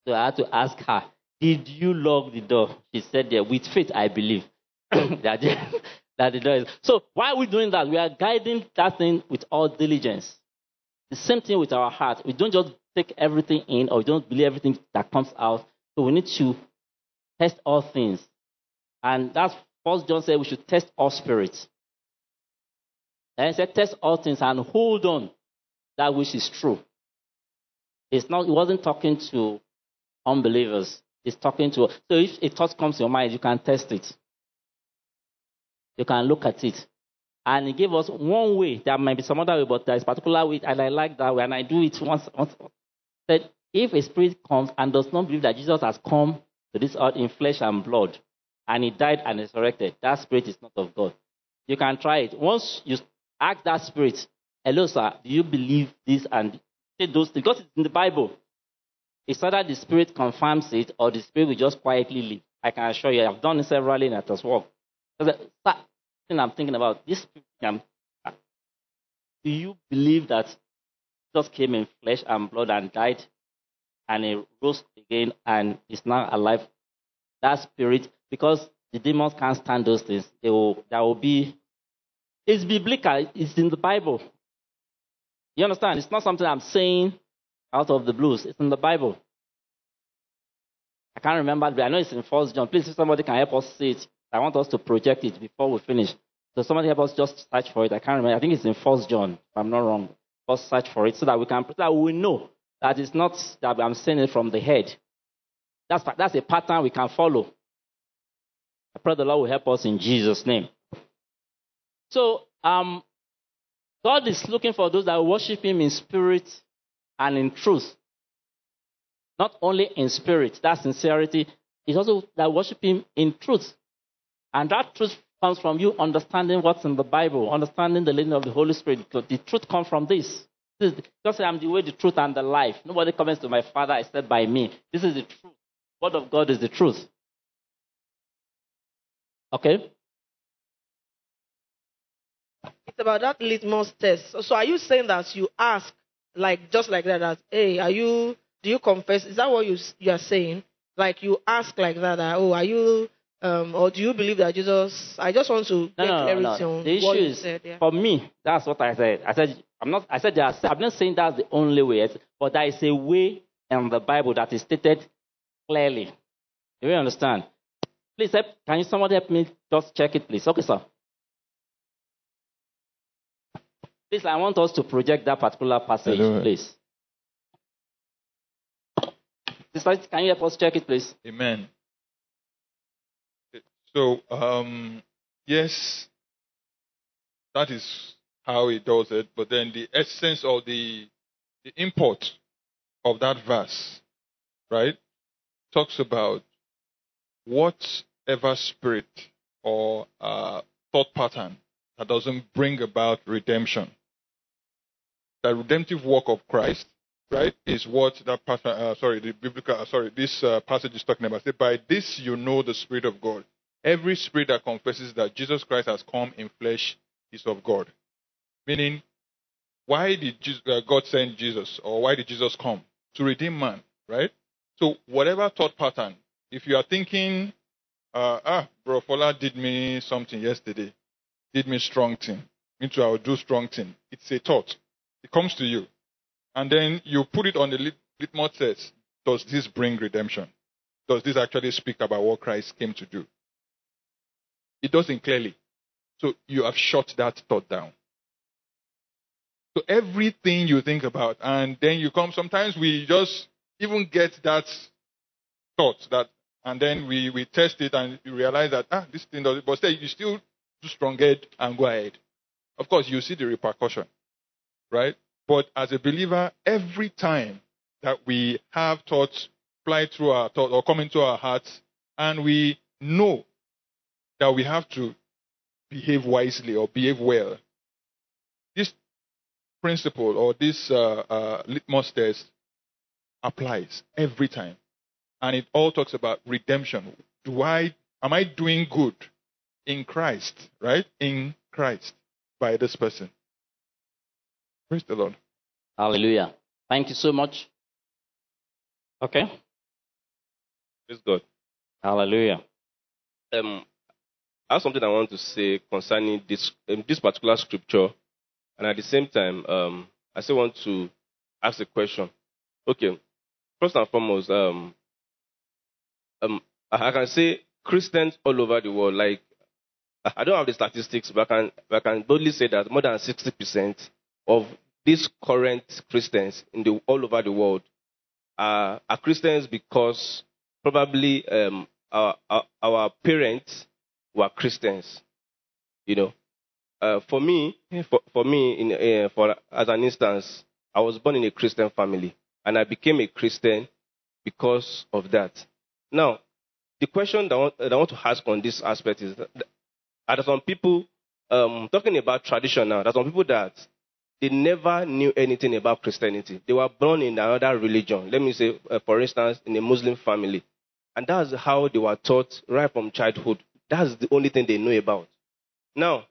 So I had to ask her, did you lock the door? She said, yeah, with faith, I believe. *coughs* that, the, *laughs* that the door is. So why are we doing that? We are guiding that thing with all diligence. The same thing with our heart. We don't just take everything in or we don't believe everything that comes out. So we need to test all things. And that's First John said we should test all spirits. And he said, test all things and hold on that which is true. It's not, he wasn't talking to unbelievers. He's talking to, so if a thought comes to your mind, you can test it. You can look at it. And he gave us one way. There might be some other way, but there is particular way, and I like that way, and I do it once. once. That if a spirit comes and does not believe that Jesus has come to this earth in flesh and blood, and he died and resurrected, that spirit is not of God. You can try it. Once you ask that spirit, hello, sir, do you believe this and say those things? Because it's in the Bible. It's either the spirit confirms it or the spirit will just quietly leave. I can assure you, I've done it several in at as well. Because the thing I'm thinking about, this um, do you believe that Jesus came in flesh and blood and died and he rose again and is now alive. That spirit, because the demons can't stand those things, they will, there will be. It's biblical. It's in the Bible. You understand? It's not something I'm saying out of the blues. It's in the Bible. I can't remember, but I know it's in First John. Please, if somebody can help us see it, I want us to project it before we finish. So somebody help us just search for it. I can't remember. I think it's in First John, if I'm not wrong. Just search for it so that we can that we know that it's not that I'm saying it from the head. That's that's a pattern we can follow. I pray the Lord will help us in Jesus' name. So um, God is looking for those that worship Him in spirit and in truth. Not only in spirit, that sincerity, is also that worship Him in truth. And that truth comes from you understanding what's in the Bible, understanding the leading of the Holy Spirit. The truth comes from this. I'm the way, the truth, and the life. Nobody comes to my Father except by me. This is the truth. Word of God is the truth. Okay? It's about that litmus test. So, so are you saying that you ask, like just like that, that hey, are you? Do you confess? Is that what you you are saying? Like you ask like that, that oh, are you? Um, or do you believe that Jesus? I just want to No, get no, no, clarity no. on The issue what you is, said. Yeah. for me, that's what I said. I said, I'm not, I said, are, I'm not saying that's the only way, but there is a way in the Bible that is stated clearly. Do you understand? Please, help, can you somebody help me just check it, please? Okay, sir. Please, I want us to project that particular passage, Hello. please. Sister, can you help us check it, please? Amen. So, um, yes, that is how he does it. But then the essence or the, the import of that verse, right, talks about whatever spirit or uh, thought pattern that doesn't bring about redemption. The redemptive work of Christ, right, is what that pattern, uh, sorry, the biblical, uh, sorry, this uh, passage is talking about. Say, by this you know the Spirit of God. Every spirit that confesses that Jesus Christ has come in flesh is of God. Meaning, why did Jesus, uh, God send Jesus, or why did Jesus come to redeem man, right? So whatever thought pattern, if you are thinking, uh, ah, bro, Fola did me something yesterday, did me strong thing, me too, I will do strong thing. It's a thought. It comes to you, and then you put it on the lit- litmus test. Does this bring redemption? Does this actually speak about what Christ came to do? It doesn't clearly. So you have shut that thought down. So everything you think about, and then you come, sometimes we just even get that thought that, and then we, we test it and you realize that, ah, this thing does it, but still, you still do strong head and go ahead. Of course, you see the repercussion, right? But as a believer, every time that we have thoughts fly through our thoughts or come into our hearts, and we know that we have to behave wisely or behave well. This principle or this uh, uh, litmus test applies every time, and it all talks about redemption. Do I am I doing good in Christ? Right in Christ by this person. Praise the Lord. Hallelujah. Thank you so much. Okay. Praise God. Hallelujah. Um, I have something I want to say concerning this um, this particular scripture, and at the same time, um, I still want to ask a question. Okay, first and foremost, um, um, I I can say Christians all over the world, like I I don't have the statistics, but I can, but I can boldly say that more than 60% of these current Christians in the all over the world are, are Christians because probably um, our, our, our parents were Christians. You know, uh, for me, for, for me, in, uh, for as an instance, I was born in a Christian family, and I became a Christian because of that. Now, the question that I want, that I want to ask on this aspect is: that, are there some people um, talking about tradition now? There are some people that they never knew anything about Christianity. They were born in another religion. Let me say, uh, for instance, in a Muslim family, and that's how they were taught right from childhood. That's the only thing they know about. Now,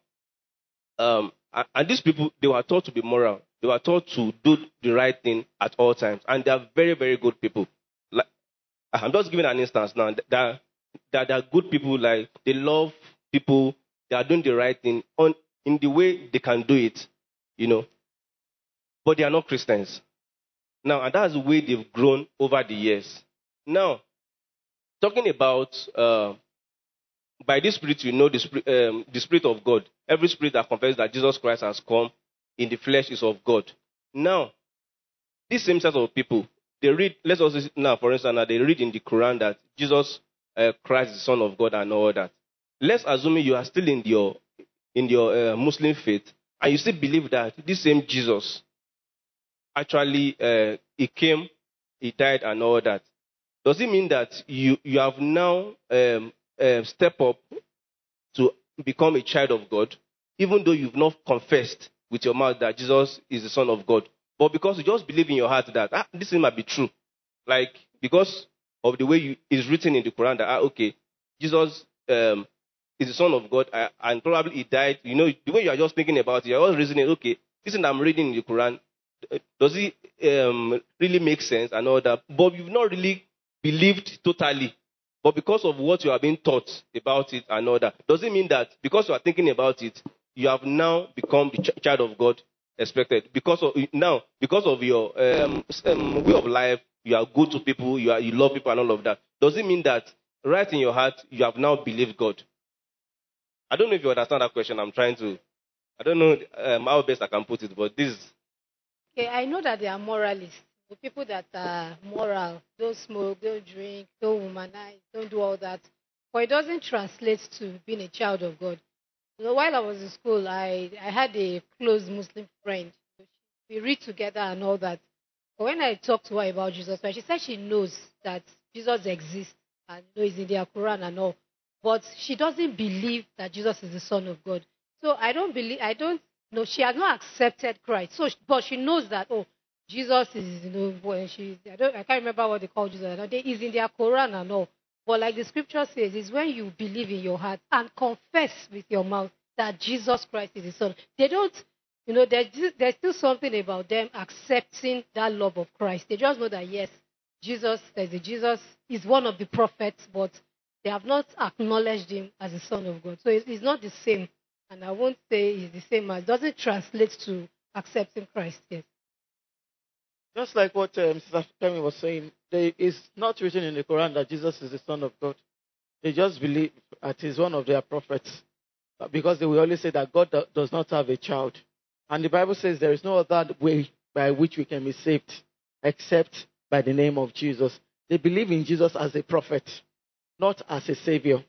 um, and, these people, they were taught to be moral. They were taught to do the right thing at all times, and they are very, very good people. Like, I'm just giving an instance now. That that they are good people. Like they love people. They are doing the right thing on in the way they can do it. You know, but they are not Christians. Now, and that's the way they've grown over the years. Now, talking about uh, by this spirit, you know the spirit, um, the spirit of God. Every spirit that confesses that Jesus Christ has come in the flesh is of God. Now, these same set of people, they read. Let's also now, for instance, now they read in the Quran that Jesus uh, Christ is the Son of God and all that. Let's assume you are still in your in your uh, Muslim faith and you still believe that this same Jesus actually uh, he came, he died, and all that. Does it mean that you you have now um, um, step up to become a child of God, even though you've not confessed with your mouth that Jesus is the Son of God, but because you just believe in your heart that ah, this thing might be true, like because of the way you, it's written in the Quran that ah, okay, Jesus um, is the Son of God, uh, and probably he died. You know, the way you are just thinking about it, you're always reasoning, okay, this thing I'm reading in the Quran, uh, does it um, really make sense and all that? But you've not really believed totally. But because of what you have been taught about it and all that, does it mean that because you are thinking about it, you have now become the ch- child of God expected? Because of now, because of your um, um, way of life, you are good to people, you are you love people and all of that. Does it mean that right in your heart you have now believed God? I don't know if you understand that question. I'm trying to. I don't know um, how best I can put it, but this. Okay, I know that they are moralists. The people that are moral, don't smoke, don't drink, don't womanize, don't do all that. But it doesn't translate to being a child of God. You know, while I was in school, I, I had a close Muslim friend. We read together and all that. But when I talked to her about Jesus she said she knows that Jesus exists and knows in the Quran and all. But she doesn't believe that Jesus is the Son of God. So I don't believe, I don't know, she has not accepted Christ. So, but she knows that, oh, Jesus is, you know, when she, I, don't, I can't remember what they call Jesus. They is in their Quran and all. But like the scripture says, is when you believe in your heart and confess with your mouth that Jesus Christ is the Son. They don't, you know, there's, there's still something about them accepting that love of Christ. They just know that, yes, Jesus, there's a Jesus, is one of the prophets, but they have not acknowledged him as the Son of God. So it's, it's not the same. And I won't say it's the same as, doesn't translate to accepting Christ yet. Just like what um, Sister was saying, there is not written in the Quran that Jesus is the Son of God. They just believe that he's one of their prophets because they will always say that God does not have a child. And the Bible says there is no other way by which we can be saved except by the name of Jesus. They believe in Jesus as a prophet, not as a savior.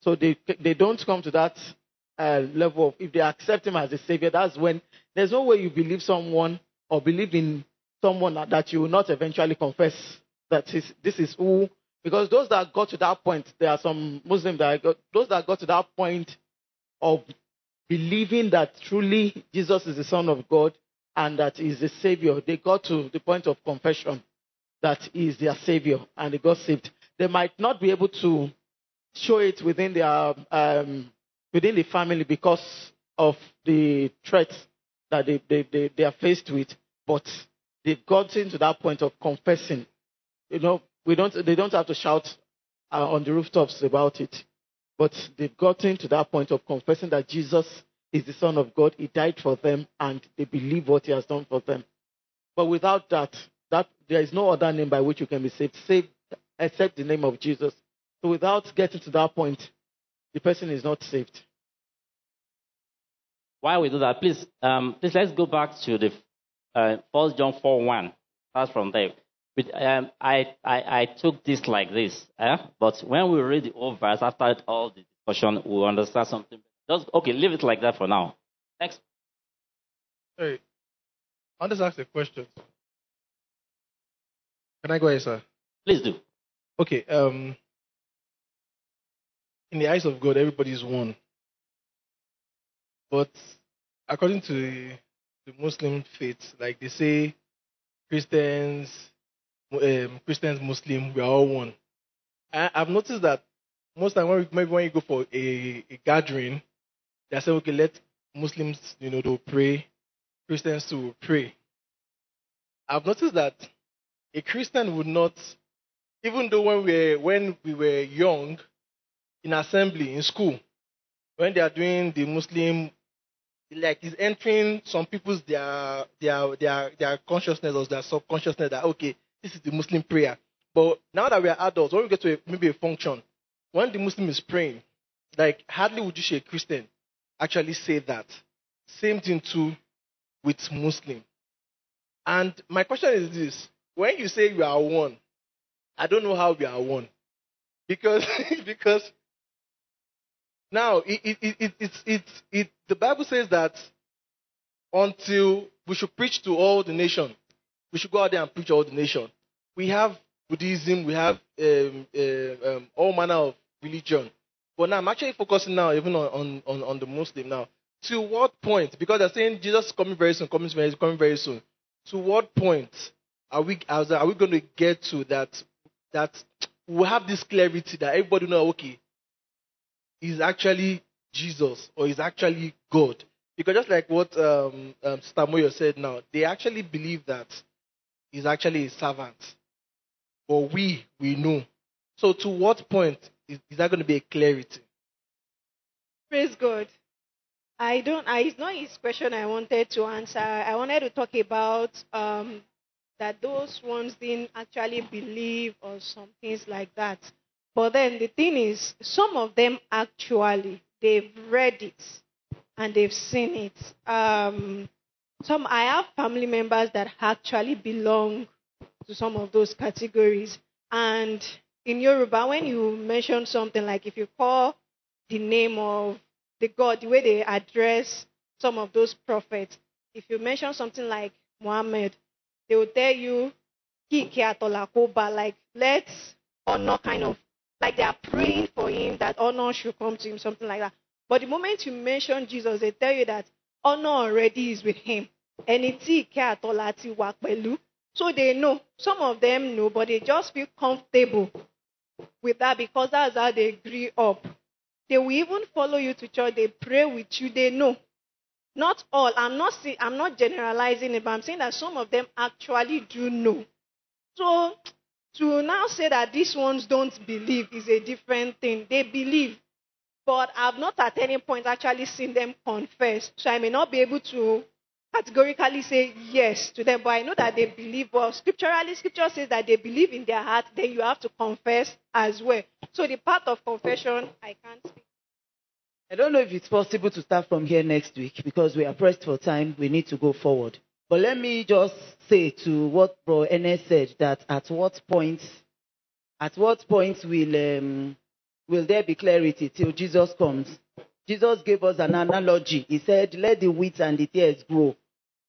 So they, they don't come to that uh, level of, if they accept him as a savior, that's when there's no way you believe someone or believe in someone that- you will not eventually confess that is, this is who, because those that got to that point, there are some Muslims that got, those that got to that point of believing that truly Jesus is the Son of God and that He is the Savior, they got to the point of confession that He is their Savior and they got saved. They might not be able to show it within their um, within the family because of the threats that they, they, they, they are faced with, but they've gotten to that point of confessing. You know, we don't they don't have to shout uh, on the rooftops about it, but they've gotten to that point of confessing that Jesus is the Son of God. He died for them, and they believe what He has done for them. But without that, that there is no other name by which you can be saved, saved except the name of Jesus. So without getting to that point, the person is not saved. While we do that, please, um, please let's go back to the uh, John 4 1. Start from there. But, um, I, I, I took this like this, eh? but when we read the whole verse after all the discussion, we'll understand something. Just, okay, leave it like that for now. Next. Hey, I'll just ask a question. Can I go ahead, sir? Please do. Okay. Um, in the eyes of God, everybody is one. But according to the, Muslim faith, like they say, Christians, um, Christians, Muslim, we are all one. I, I've noticed that most time when we, maybe when you go for a, a gathering, they say, okay, let Muslims, you know, to pray, Christians to pray. I've noticed that a Christian would not, even though when we were, when we were young, in assembly, in school, when they are doing the Muslim, like it's entering some people's their their their their consciousness or their subconsciousness that okay, this is the Muslim prayer. But now that we are adults, when we get to a, maybe a function, when the Muslim is praying, like hardly would you see a Christian actually say that. Same thing too with Muslim. And my question is this: When you say you are one, I don't know how we are one, because *laughs* because now it it it it the Bible says that until we should preach to all the nation, we should go out there and preach to all the nation. We have Buddhism, we have um, uh, um, all manner of religion. But now I'm actually focusing now even on, on, on the Muslim now. To what point? Because they're saying Jesus is coming very soon, coming very, soon, coming very soon. To what point are we are we going to get to that that we have this clarity that everybody know okay, is actually Jesus or is actually God? Because just like what um, um, said now, they actually believe that he's actually a servant. But we, we know. So to what point is, is that going to be a clarity? Praise God. I don't. I, it's not his question. I wanted to answer. I wanted to talk about um, that those ones didn't actually believe or some things like that. But then the thing is, some of them actually they've read it and they've seen it. Um, some I have family members that actually belong to some of those categories. And in Yoruba, when you mention something like if you call the name of the God, the way they address some of those prophets, if you mention something like Muhammad, they will tell you, like let's honor kind of like they are praying for him that honor should come to him, something like that. But the moment you mention Jesus, they tell you that honor already is with him. So they know. Some of them know, but they just feel comfortable with that because that's how they grew up. They will even follow you to church. They pray with you. They know. Not all. I'm not. I'm not generalizing it, but I'm saying that some of them actually do know. So to now say that these ones don't believe is a different thing. They believe, but I've not at any point actually seen them confess. So I may not be able to categorically say yes to them, but I know that they believe. Well, scripturally, scripture says that they believe in their heart, then you have to confess as well. So the part of confession, I can't speak. I don't know if it's possible to start from here next week because we are pressed for time. We need to go forward. But let me just say to what Bro Enes said that at what point, at what point will um, will there be clarity till Jesus comes? Jesus gave us an analogy. He said, "Let the wheat and the tares grow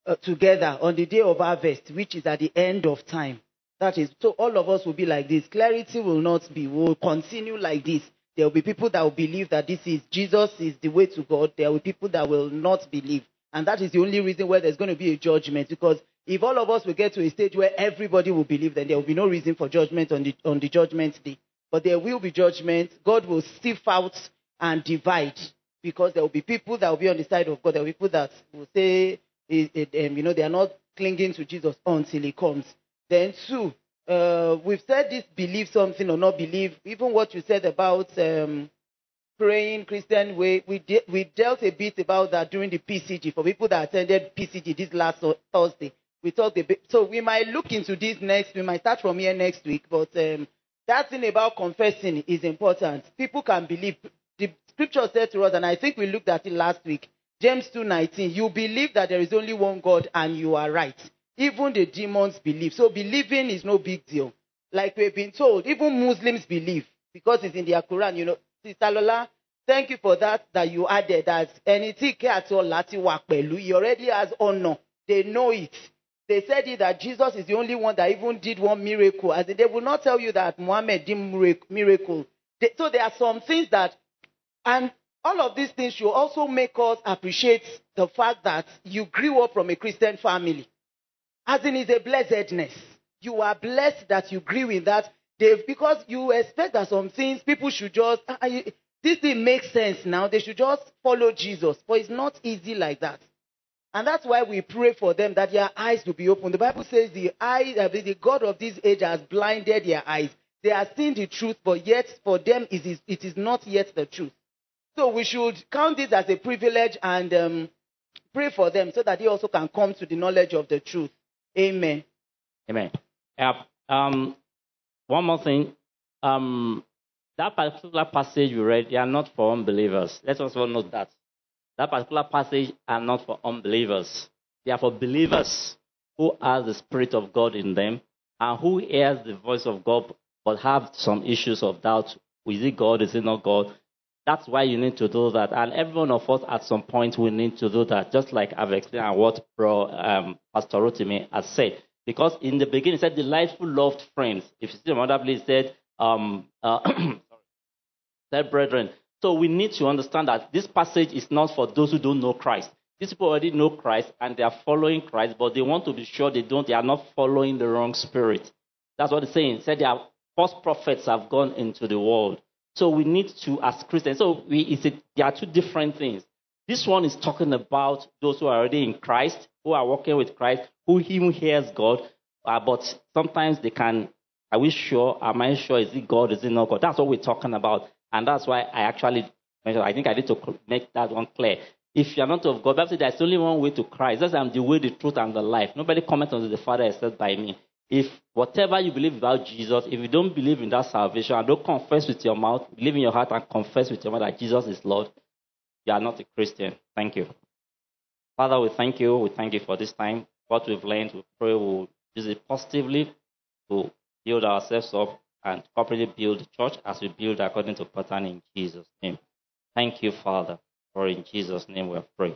uh, together on the day of harvest, which is at the end of time." That is, so all of us will be like this. Clarity will not be. We will continue like this. There will be people that will believe that this is Jesus is the way to God. There will be people that will not believe. And that is the only reason why there's going to be a judgment. Because if all of us will get to a stage where everybody will believe, then there will be no reason for judgment on the, on the judgment day. But there will be judgment. God will sift out and divide. Because there will be people that will be on the side of God. There will be people that will say, it, um, you know, they are not clinging to Jesus until he comes. Then, two, uh, we've said this believe something or not believe. Even what you said about um, praying Christian way. We, de- we dealt a bit about that during the PCG for people that attended PCG this last Thursday. We talked a bit. So we might look into this next. We might start from here next week. But um, that thing about confessing is important. People can believe. The scripture said to us, and I think we looked at it last week. James 2:19. You believe that there is only one God, and you are right. Even the demons believe. So believing is no big deal. Like we've been told, even Muslims believe because it's in their Quran. You know, Sister Lola, thank you for that, that you added that anything at all He already has honor. They know it. They said it that Jesus is the only one that even did one miracle. As they will not tell you that Muhammad did miracle. They, so there are some things that, and all of these things should also make us appreciate the fact that you grew up from a Christian family. As in, is a blessedness. You are blessed that you grew in that They've, because you expect that some things people should just, uh, this thing makes sense now. They should just follow Jesus. But it's not easy like that. And that's why we pray for them that their eyes will be open. The Bible says the eyes, uh, the God of this age has blinded their eyes. They are seeing the truth, but yet for them it is, it is not yet the truth. So we should count this as a privilege and um, pray for them so that they also can come to the knowledge of the truth. Amen. Amen. Yeah, um, one more thing. Um, that particular passage you read, they are not for unbelievers. Let us all note that. That particular passage are not for unbelievers. They are for believers who have the Spirit of God in them and who hears the voice of God but have some issues of doubt. Is it God? Is it not God? That's why you need to do that. And every one of us at some point we need to do that, just like I've explained and what um, Pastor Rotimi has said. Because in the beginning, it said, delightful, loved friends. If you see another place, it said, um, uh, *coughs* said, brethren. So we need to understand that this passage is not for those who don't know Christ. These people already know Christ and they are following Christ, but they want to be sure they don't, they are not following the wrong spirit. That's what it's saying. It said their false prophets have gone into the world. So we need to, as Christians, so we, it's a, there are two different things. This one is talking about those who are already in Christ, who are walking with Christ, who him hears God, uh, but sometimes they can, are we sure? Am I sure? Is it God? Is it not God? That's what we're talking about. And that's why I actually mentioned, I think I need to make that one clear. If you're not of God, Bible says there's only one way to Christ. That's I'm the way, the truth, and the life. Nobody comments on the Father except by me. If whatever you believe about Jesus, if you don't believe in that salvation and don't confess with your mouth, believe in your heart and confess with your mouth that Jesus is Lord, you are not a Christian. Thank you. Father, we thank you. We thank you for this time. What we've learned, we pray we'll use it positively to build ourselves up and corporately build the church as we build according to pattern in Jesus' name. Thank you, Father, for in Jesus' name we have prayed.